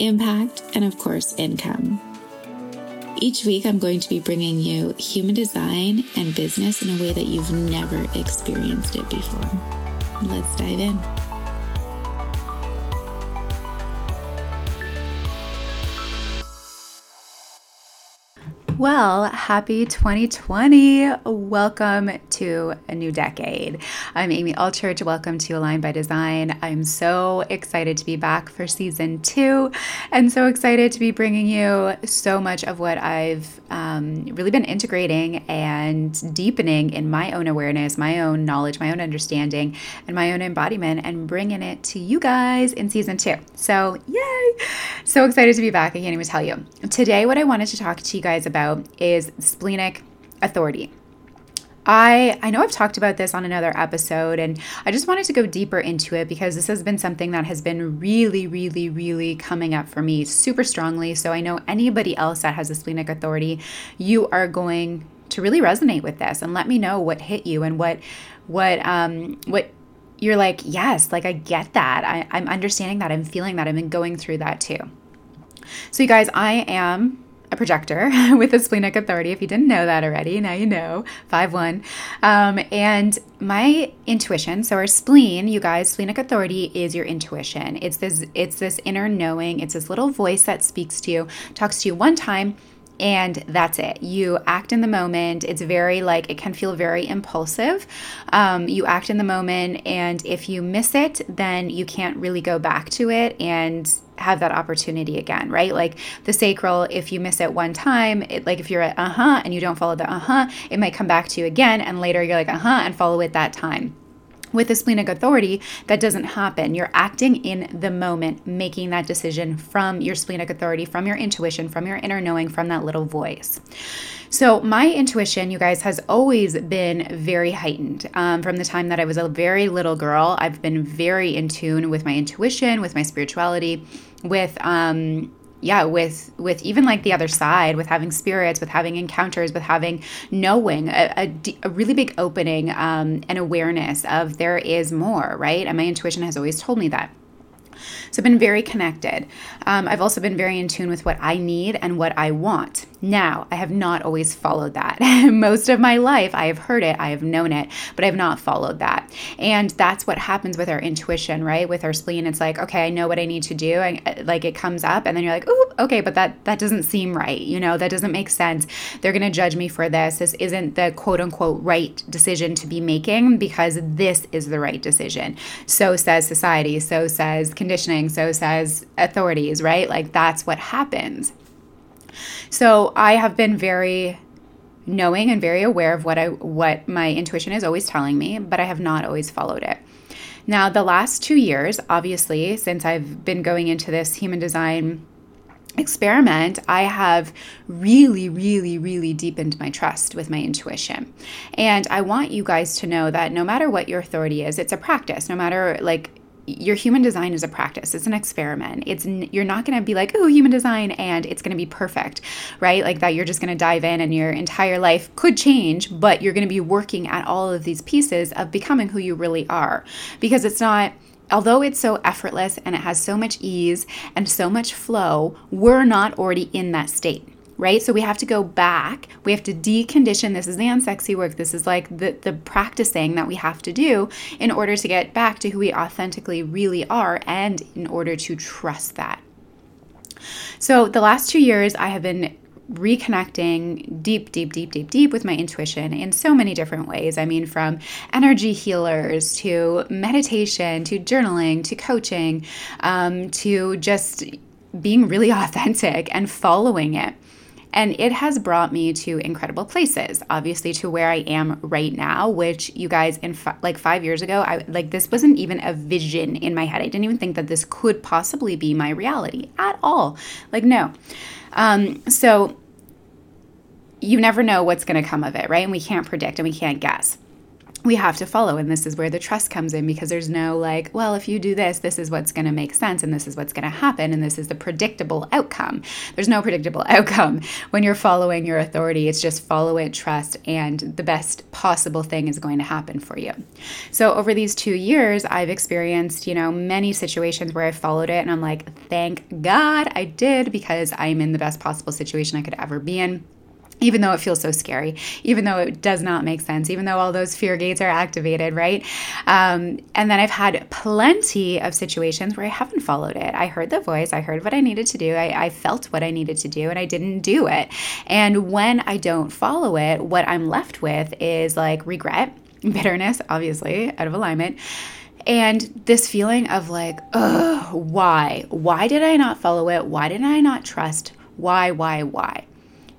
impact, and of course, income. Each week, I'm going to be bringing you human design and business in a way that you've never experienced it before. Let's dive in. Well, happy 2020. Welcome to a new decade. I'm Amy Allchurch. Welcome to Align by Design. I'm so excited to be back for season two and so excited to be bringing you so much of what I've um, really been integrating and deepening in my own awareness, my own knowledge, my own understanding, and my own embodiment, and bringing it to you guys in season two. So, yay! So excited to be back. I can't even tell you. Today, what I wanted to talk to you guys about about is splenic authority. I I know I've talked about this on another episode and I just wanted to go deeper into it because this has been something that has been really really really coming up for me super strongly. So I know anybody else that has a splenic authority, you are going to really resonate with this and let me know what hit you and what what um what you're like, yes, like I get that. I, I'm understanding that. I'm feeling that. I've been going through that too. So, you guys, I am a projector with a splenic authority. If you didn't know that already, now you know. 5 1. Um, and my intuition, so our spleen, you guys, splenic authority is your intuition. It's this, it's this inner knowing, it's this little voice that speaks to you, talks to you one time and that's it. You act in the moment. It's very like, it can feel very impulsive. Um, you act in the moment, and if you miss it, then you can't really go back to it and have that opportunity again, right? Like the sacral, if you miss it one time, it, like if you're at uh huh and you don't follow the uh huh, it might come back to you again, and later you're like uh huh and follow it that time. With the splenic authority, that doesn't happen. You're acting in the moment, making that decision from your splenic authority, from your intuition, from your inner knowing, from that little voice. So, my intuition, you guys, has always been very heightened. Um, from the time that I was a very little girl, I've been very in tune with my intuition, with my spirituality, with um, yeah with with even like the other side with having spirits with having encounters with having knowing a, a, a really big opening um, and awareness of there is more right and my intuition has always told me that so I've been very connected. Um, I've also been very in tune with what I need and what I want. Now, I have not always followed that. Most of my life, I have heard it, I have known it, but I have not followed that. And that's what happens with our intuition, right? With our spleen, it's like, okay, I know what I need to do. And uh, like it comes up, and then you're like, oh, okay, but that that doesn't seem right. You know, that doesn't make sense. They're gonna judge me for this. This isn't the quote unquote right decision to be making because this is the right decision. So says society. So says conditioning. So says authorities. Right? Like that's what happens. So I have been very knowing and very aware of what I what my intuition is always telling me, but I have not always followed it. Now, the last 2 years, obviously, since I've been going into this human design experiment, I have really, really, really deepened my trust with my intuition. And I want you guys to know that no matter what your authority is, it's a practice. No matter like your human design is a practice. It's an experiment. It's you're not going to be like oh human design and it's going to be perfect right? Like that you're just going to dive in and your entire life could change but you're going to be working at all of these pieces of becoming who you really are. Because it's not although it's so effortless and it has so much ease and so much flow we're not already in that state right? So we have to go back. We have to decondition. This is the unsexy work. This is like the, the practicing that we have to do in order to get back to who we authentically really are and in order to trust that. So the last two years, I have been reconnecting deep, deep, deep, deep, deep with my intuition in so many different ways. I mean, from energy healers to meditation to journaling to coaching um, to just being really authentic and following it. And it has brought me to incredible places, obviously to where I am right now, which you guys in like 5 years ago, I like this wasn't even a vision in my head. I didn't even think that this could possibly be my reality at all. Like no. Um so you never know what's going to come of it, right? And we can't predict and we can't guess we have to follow. And this is where the trust comes in because there's no like, well, if you do this, this is what's going to make sense and this is what's going to happen and this is the predictable outcome. There's no predictable outcome when you're following your authority. It's just follow it, trust, and the best possible thing is going to happen for you. So over these two years, I've experienced, you know, many situations where I followed it and I'm like, thank God I did because I'm in the best possible situation I could ever be in even though it feels so scary, even though it does not make sense, even though all those fear gates are activated, right? Um, and then I've had plenty of situations where I haven't followed it. I heard the voice, I heard what I needed to do, I, I felt what I needed to do, and I didn't do it. And when I don't follow it, what I'm left with is like regret, bitterness, obviously, out of alignment and this feeling of like, ugh, why? Why did I not follow it? Why did I not trust? Why, why, why?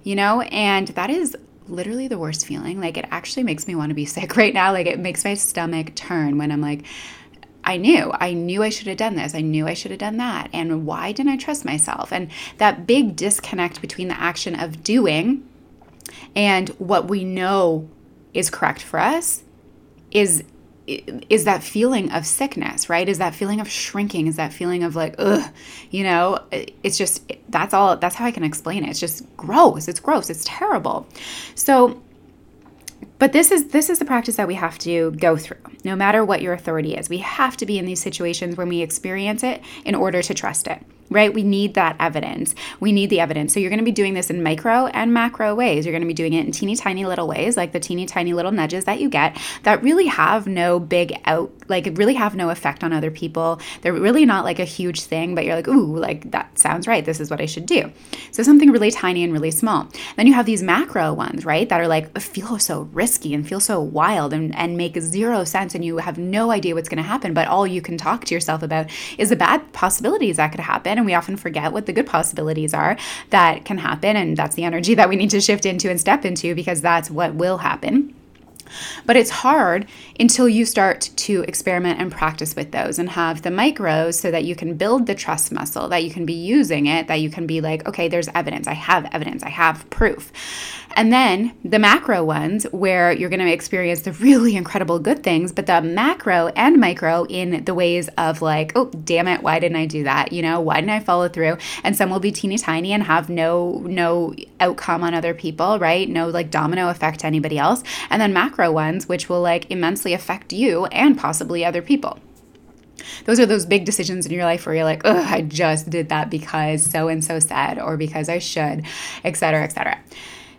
You know? And that is literally the worst feeling. Like, it actually makes me want to be sick right now. Like, it makes my stomach turn when I'm like, I knew, I knew I should have done this. I knew I should have done that. And why didn't I trust myself? And that big disconnect between the action of doing and what we know is correct for us is is that feeling of sickness, right? Is that feeling of shrinking? Is that feeling of like, ugh, you know, it's just, that's all, that's how I can explain it. It's just gross. It's gross. It's terrible. So, but this is this is the practice that we have to go through no matter what your authority is we have to be in these situations when we experience it in order to trust it right? We need that evidence. We need the evidence. So you're going to be doing this in micro and macro ways. You're going to be doing it in teeny tiny little ways, like the teeny tiny little nudges that you get that really have no big out, like really have no effect on other people. They're really not like a huge thing, but you're like, ooh, like that sounds right. This is what I should do. So something really tiny and really small. Then you have these macro ones, right? That are like feel so risky and feel so wild and, and make zero sense and you have no idea what's going to happen, but all you can talk to yourself about is the bad possibilities that could happen and we often forget what the good possibilities are that can happen. And that's the energy that we need to shift into and step into because that's what will happen. But it's hard until you start to experiment and practice with those and have the micros so that you can build the trust muscle, that you can be using it, that you can be like, okay, there's evidence. I have evidence. I have proof. And then the macro ones where you're going to experience the really incredible good things, but the macro and micro in the ways of like, oh, damn it, why didn't I do that? You know, why didn't I follow through? And some will be teeny tiny and have no no outcome on other people, right? No like domino effect to anybody else. And then macro ones which will like immensely affect you and possibly other people those are those big decisions in your life where you're like, oh, I just did that because so and so said, or because I should, et cetera, et cetera.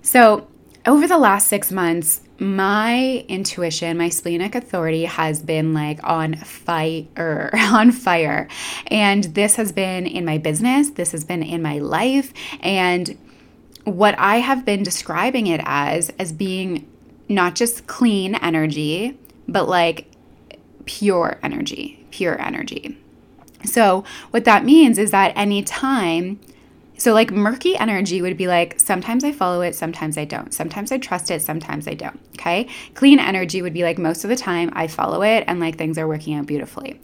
So, over the last six months, my intuition, my splenic authority has been like on fire, on fire. And this has been in my business, this has been in my life. And what I have been describing it as, as being not just clean energy, but like pure energy, pure energy. So, what that means is that anytime so, like murky energy would be like, sometimes I follow it, sometimes I don't. Sometimes I trust it, sometimes I don't. Okay. Clean energy would be like, most of the time I follow it and like things are working out beautifully.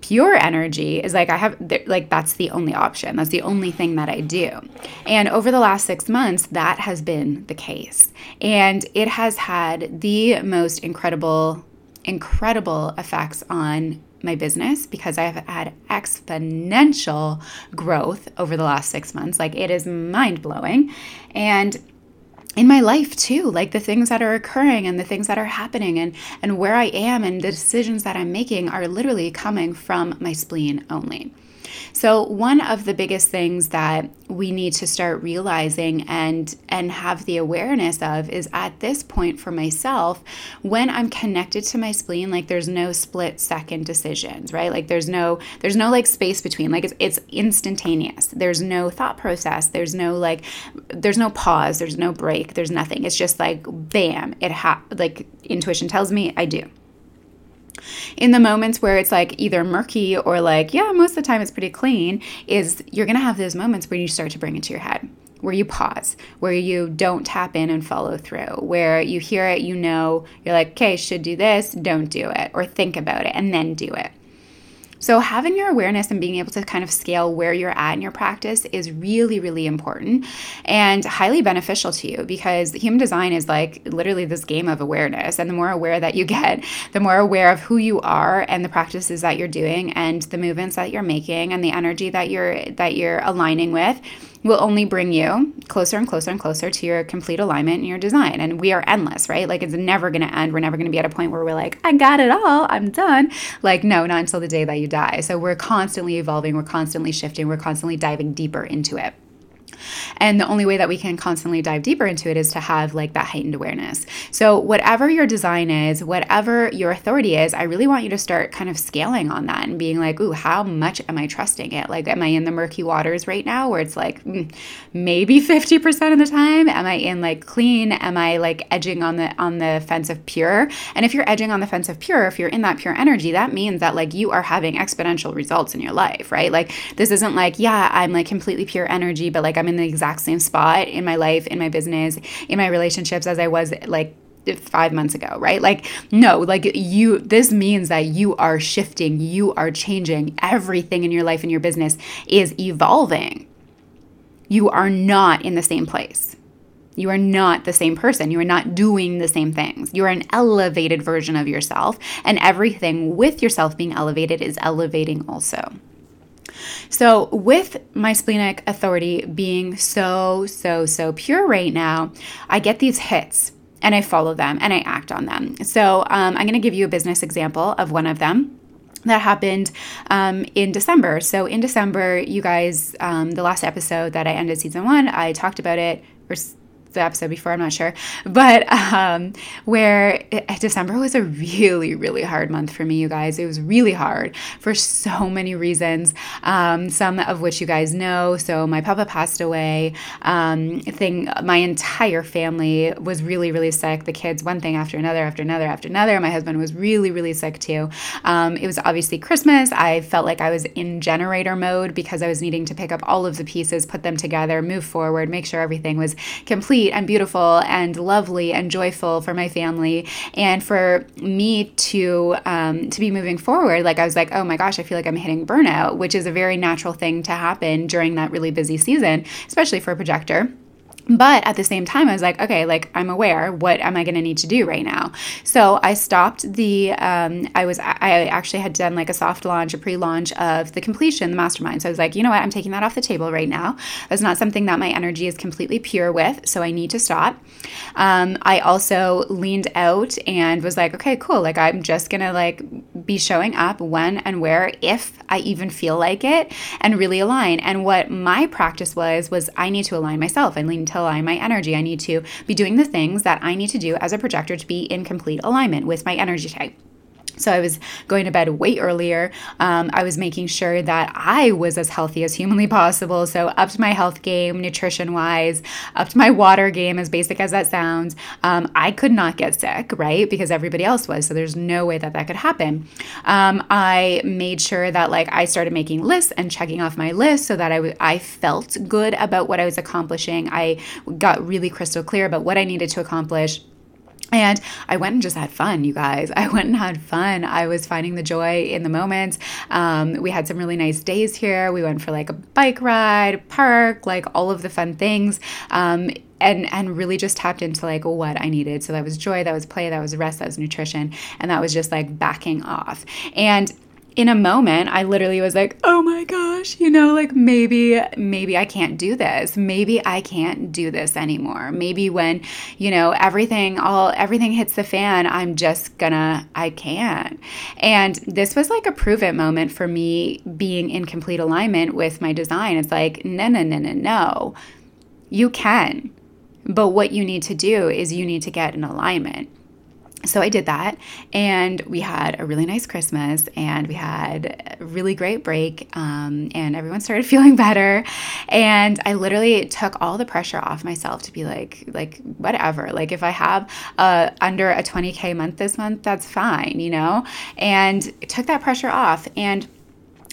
Pure energy is like, I have, like, that's the only option. That's the only thing that I do. And over the last six months, that has been the case. And it has had the most incredible, incredible effects on my business because I've had exponential growth over the last six months. Like it is mind blowing. And in my life too like the things that are occurring and the things that are happening and and where i am and the decisions that i'm making are literally coming from my spleen only so one of the biggest things that we need to start realizing and and have the awareness of is at this point for myself when I'm connected to my spleen like there's no split second decisions, right? Like there's no there's no like space between like it's it's instantaneous. There's no thought process, there's no like there's no pause, there's no break, there's nothing. It's just like bam, it ha like intuition tells me I do in the moments where it's like either murky or like, yeah, most of the time it's pretty clean, is you're going to have those moments where you start to bring it to your head. where you pause, where you don't tap in and follow through, where you hear it, you know, you're like, okay, should do this, don't do it, or think about it and then do it. So, having your awareness and being able to kind of scale where you're at in your practice is really, really important and highly beneficial to you because human design is like literally this game of awareness. And the more aware that you get, the more aware of who you are and the practices that you're doing and the movements that you're making and the energy that you're that you're aligning with will only bring you closer and closer and closer to your complete alignment and your design. And we are endless, right? Like it's never going to end. We're never going to be at a point where we're like, I got it all, I'm done. Like, no, not until the day that you die. So we're constantly evolving, we're constantly shifting, we're constantly diving deeper into it. And the only way that we can constantly dive deeper into it is to have like that heightened awareness. So, whatever your design is, whatever your authority is, I really want you to start kind of scaling on that and being like, ooh, how much am I trusting it? Like, am I in the murky waters right now where it's like mm, maybe 50% of the time? Am I in like clean? Am I like edging on the on the fence of pure? And if you're edging on the fence of pure, if you're in that pure energy, that means that like you are having exponential results in your life, right? Like this isn't like, yeah, I'm like completely pure energy, but like I'm in the exact same spot in my life, in my business, in my relationships as I was like five months ago, right? Like, no, like you, this means that you are shifting, you are changing. Everything in your life and your business is evolving. You are not in the same place. You are not the same person. You are not doing the same things. You are an elevated version of yourself, and everything with yourself being elevated is elevating also. So, with my splenic authority being so, so, so pure right now, I get these hits and I follow them and I act on them. So, um, I'm going to give you a business example of one of them that happened um, in December. So, in December, you guys, um, the last episode that I ended season one, I talked about it, or the episode before, I'm not sure, but um, where it, December was a really, really hard month for me, you guys. It was really hard for so many reasons, um, some of which you guys know. So my papa passed away. Um, thing, my entire family was really, really sick. The kids, one thing after another, after another, after another. My husband was really, really sick too. Um, it was obviously Christmas. I felt like I was in generator mode because I was needing to pick up all of the pieces, put them together, move forward, make sure everything was complete sweet and beautiful and lovely and joyful for my family and for me to um, to be moving forward. Like i was like oh my gosh i feel like i'm hitting burnout which is a very natural thing to happen during that really busy season especially for a projector but at the same time i was like okay like i'm aware what am i going to need to do right now? So i stopped the um, i was i actually had done like a soft launch a pre-launch of the completion the mastermind. So i was like you know what i'm taking that off the table right now. That's not something that my energy is completely pure with so i need to stop. Um, i also leaned out and was like okay cool like i'm just gonna like be showing up when and where if i even feel like it and really align. And what my practice was was i need to align myself. And lean to align my energy. I need to be doing the things that I need to do as a projector to be in complete alignment with my energy type. So I was going to bed way earlier. Um, I was making sure that I was as healthy as humanly possible. So upped my health game, nutrition wise, upped my water game, as basic as that sounds. Um, I could not get sick, right? Because everybody else was. So there's no way that that could happen. Um, I made sure that like I started making lists and checking off my list so that I, w- I felt good about what I was accomplishing. I got really crystal clear about what I needed to accomplish and I went and just had fun, you guys. I went and had fun. I was finding the joy in the moments. Um, we had some really nice days here. We went for like a bike ride, park, like all of the fun things. Um, and and really just tapped into like what I needed. So that was joy, that was play, that was rest, that was nutrition, and that was just like backing off. And in a moment i literally was like oh my gosh you know like maybe maybe i can't do this. Maybe i can't do this anymore. Maybe when you know everything all everything hits the fan i'm just gonna i can't. And this was like a prove it moment for me being in complete alignment with my design. It's like no no no no no. You can but what you need to do is you need to get in alignment so I did that, and we had a really nice Christmas, and we had a really great break, um, and everyone started feeling better. And I literally took all the pressure off myself to be like, like whatever. Like if I have uh, under a 20k month this month, that's fine, you know. And took that pressure off, and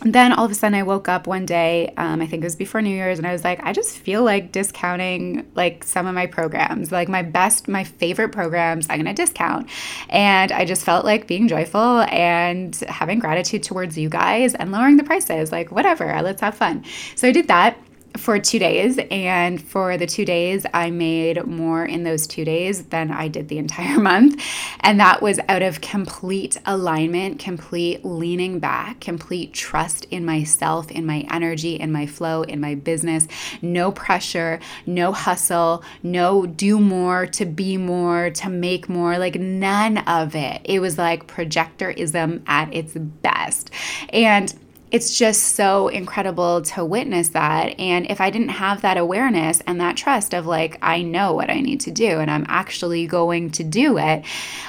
then all of a sudden I woke up one day, um, I think it was before New Year's, and I was like, I just feel like discounting like some of my programs, like my best, my favorite programs, I'm gonna discount. And I just felt like being joyful and having gratitude towards you guys and lowering the prices, like whatever, let's have fun. So I did that for two days. And for the two days, I made more in those two days than I did the entire month. And that was out of complete alignment, complete leaning back, complete trust in myself, in my energy, in my flow, in my business. No pressure, no hustle, no do more to be more, to make more, like none of it. It was like projectorism at its best. And it's just so incredible to witness that. And if I didn't have that awareness and that trust of like, I know what I need to do and I'm actually going to do it,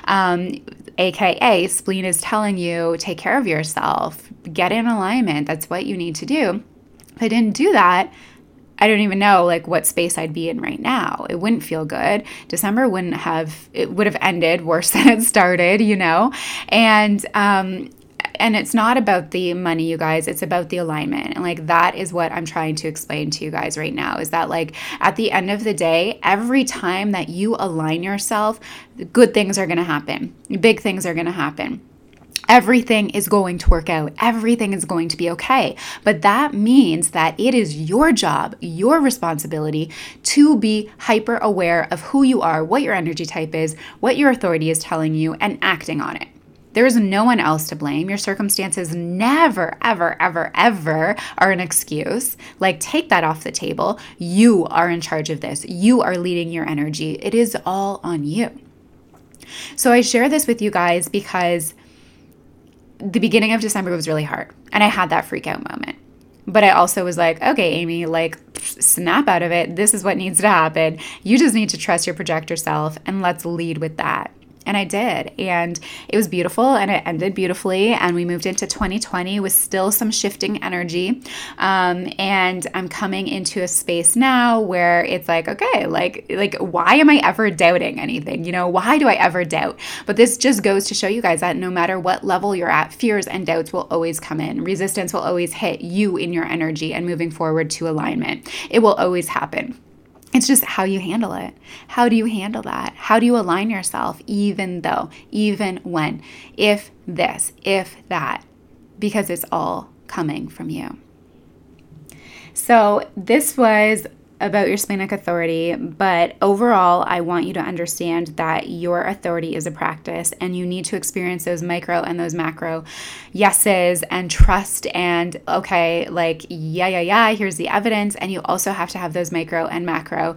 um, AKA, spleen is telling you, take care of yourself, get in alignment. That's what you need to do. If I didn't do that, I don't even know like what space I'd be in right now. It wouldn't feel good. December wouldn't have it would have ended worse than it started, you know. And um and it's not about the money you guys it's about the alignment and like that is what i'm trying to explain to you guys right now is that like at the end of the day every time that you align yourself good things are going to happen big things are going to happen Everything is going to work out. Everything is going to be okay. But that means that it is your job, your responsibility to be hyper aware of who you are, what your energy type is, what your authority is telling you, and acting on it. There is no one else to blame. Your circumstances never, ever, ever, ever are an excuse. Like, take that off the table. You are in charge of this. You are leading your energy. It is all on you. So, I share this with you guys because the beginning of December was really hard. And I had that freak out moment. But I also was like, okay, Amy, like, snap out of it. This is what needs to happen. You just need to trust your projector self and let's lead with that. And I did. And it was beautiful and it ended beautifully. And we moved into 2020 with still some shifting energy. Um, and I'm coming into a space now where it's like, okay, like, like, why am I ever doubting anything? You know, why do I ever doubt? But this just goes to show you guys that no matter what level you're at, fears and doubts will always come in. Resistance will always hit you in your energy and moving forward to alignment. It will always happen. It's just how you handle it. How do you handle that? How do you align yourself, even though, even when, if this, if that, because it's all coming from you. So, this was about your splenic authority, but overall, I want you to understand that your authority is a practice and you need to experience those micro and those macro yeses and trust and okay, like, yeah, yeah, yeah, here's the evidence. And you also have to have those micro and macro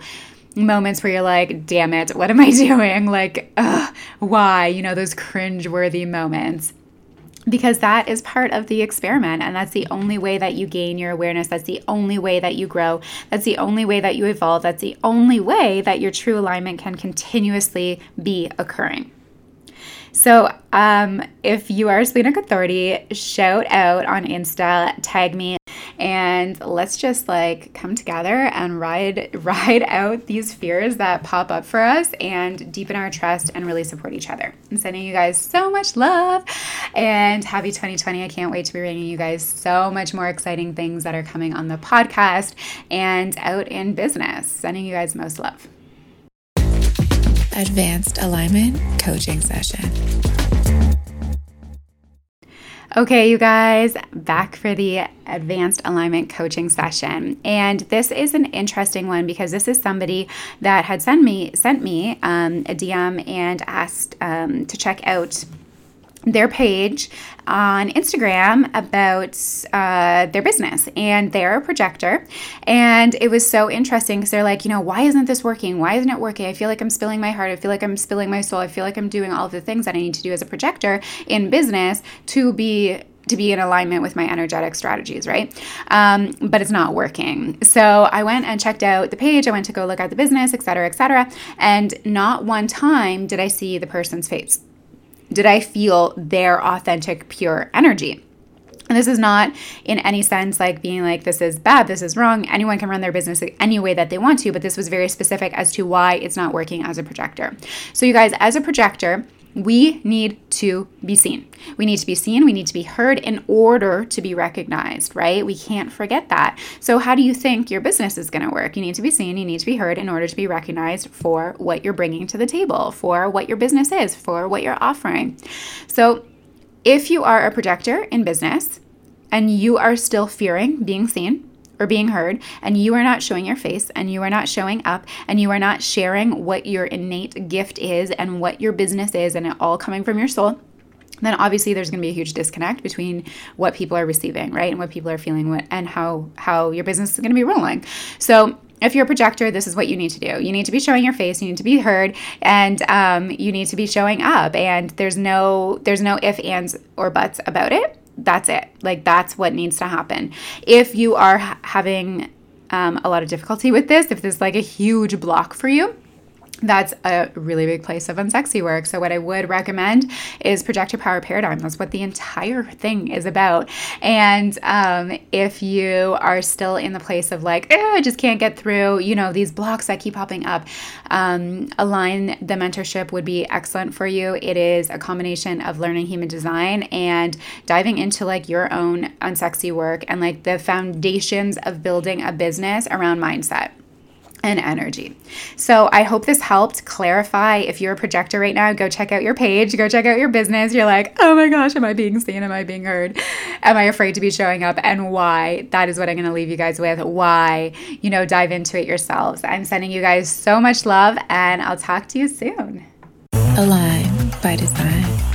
moments where you're like, damn it, what am I doing? Like, ugh, why? You know, those cringe worthy moments because that is part of the experiment and that's the only way that you gain your awareness. That's the only way that you grow. That's the only way that you evolve. That's the only way that your true alignment can continuously be occurring. So, um, if you are a splenic authority, shout out on Insta, tag me, and let's just like come together and ride ride out these fears that pop up for us and deepen our trust and really support each other. I'm sending you guys so much love and happy 2020. I can't wait to be bringing you guys so much more exciting things that are coming on the podcast and out in business. Sending you guys most love. Advanced Alignment Coaching Session. Okay, you guys, back for the advanced alignment coaching session. And this is an interesting one because this is somebody that had sent me sent me um, a DM and asked um, to check out their page on Instagram about uh, their business and they're a projector. And it was so interesting because they're like, you know, why isn't this working? Why isn't it working? I feel like I'm spilling my heart. I feel like I'm spilling my soul. I feel like I'm doing all of the things that I need to do as a projector in business to be to be in alignment with my energetic strategies, right? Um, but it's not working. So I went and checked out the page. I went to go look at the business, et cetera, et cetera. And not one time did I see the person's face did I feel their authentic, pure energy? And this is not in any sense like being like, this is bad, this is wrong. Anyone can run their business any way that they want to, but this was very specific as to why it's not working as a projector. So, you guys, as a projector, We need to be seen. We need to be seen. We need to be heard in order to be recognized, right? We can't forget that. So, how do you think your business is going to work? You need to be seen. You need to be heard in order to be recognized for what you're bringing to the table, for what your business is, for what you're offering. So, if you are a projector in business and you are still fearing being seen, or being heard, and you are not showing your face, and you are not showing up, and you are not sharing what your innate gift is and what your business is, and it all coming from your soul, then obviously there's going to be a huge disconnect between what people are receiving, right, and what people are feeling, what and how how your business is going to be rolling. So if you're a projector, this is what you need to do. You need to be showing your face. You need to be heard, and um, you need to be showing up. And there's no there's no if, ands, or buts about it that's it. Like that's what needs to happen. If you are ha- having um, a lot of difficulty with this, if this is like a huge block for you, that's a really big place of unsexy work. So, what I would recommend is Projector Power Paradigm. That's what the entire thing is about. And um, if you are still in the place of like, oh, I just can't get through, you know, these blocks that keep popping up, um, Align the mentorship would be excellent for you. It is a combination of learning human design and diving into like your own unsexy work and like the foundations of building a business around mindset and energy. So I hope this helped clarify. If you're a projector right now, go check out your page, go check out your business. You're like, oh my gosh, am I being seen? Am I being heard? Am I afraid to be showing up? And why? That is what I'm going to leave you guys with. Why? You know, dive into it yourselves. I'm sending you guys so much love, and I'll talk to you soon. Align by design.